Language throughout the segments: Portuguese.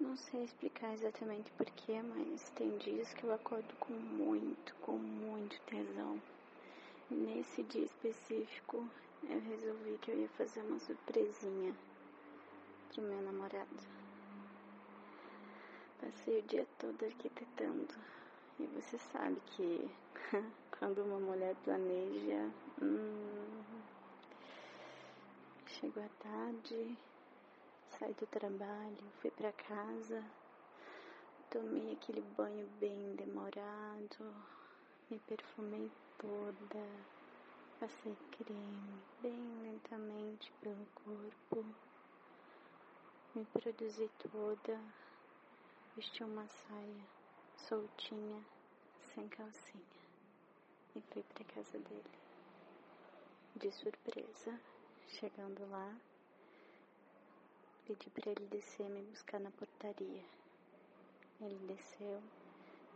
Não sei explicar exatamente porquê, mas tem dias que eu acordo com muito, com muito tesão. Nesse dia específico, eu resolvi que eu ia fazer uma surpresinha pro meu namorado. Passei o dia todo arquitetando. E você sabe que quando uma mulher planeja, hum, chegou a tarde, Saí do trabalho, fui para casa, tomei aquele banho bem demorado, me perfumei toda, passei creme bem lentamente pelo corpo, me produzi toda, vesti uma saia soltinha, sem calcinha, e fui para casa dele. De surpresa, chegando lá, Pedi para ele descer me buscar na portaria. Ele desceu.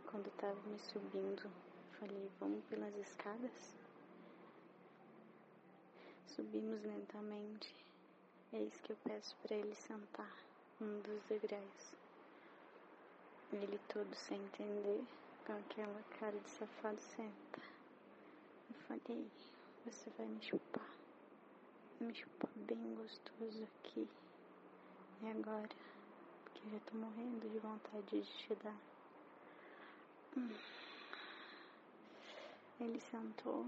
Quando estava me subindo, falei: Vamos pelas escadas? Subimos lentamente. Eis que eu peço para ele sentar num dos degraus. Ele todo sem entender, com aquela cara de safado, senta. Eu falei: Você vai me chupar. Me chupar bem gostoso aqui. E agora? Porque eu já tô morrendo de vontade de te dar. Hum. Ele sentou,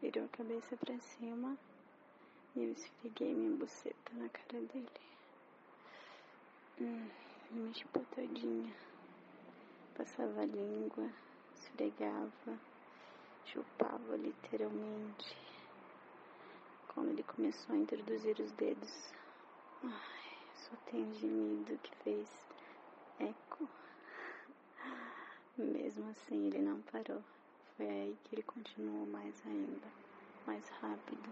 virou a cabeça para cima e eu esfreguei minha buceta na cara dele. Hum, me chupou todinha. Passava a língua, esfregava, chupava literalmente. Quando ele começou a introduzir os dedos. Ai, só tem gemido que fez eco. Mesmo assim, ele não parou. Foi aí que ele continuou mais ainda, mais rápido,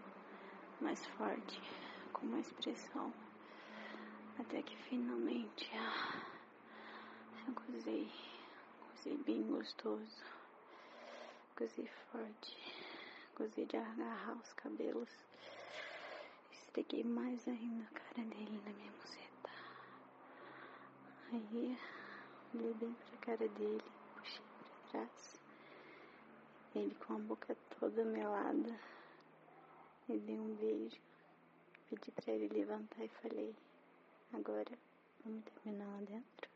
mais forte, com mais pressão. Até que finalmente ah, eu gozei, gozei bem gostoso, gozei forte, gozei de agarrar os cabelos. Esfreguei mais ainda a cara dele na minha museta. Aí, olhei bem pra cara dele, puxei pra trás. Ele com a boca toda melada. E dei um beijo. Pedi pra ele levantar e falei: Agora vamos terminar lá dentro?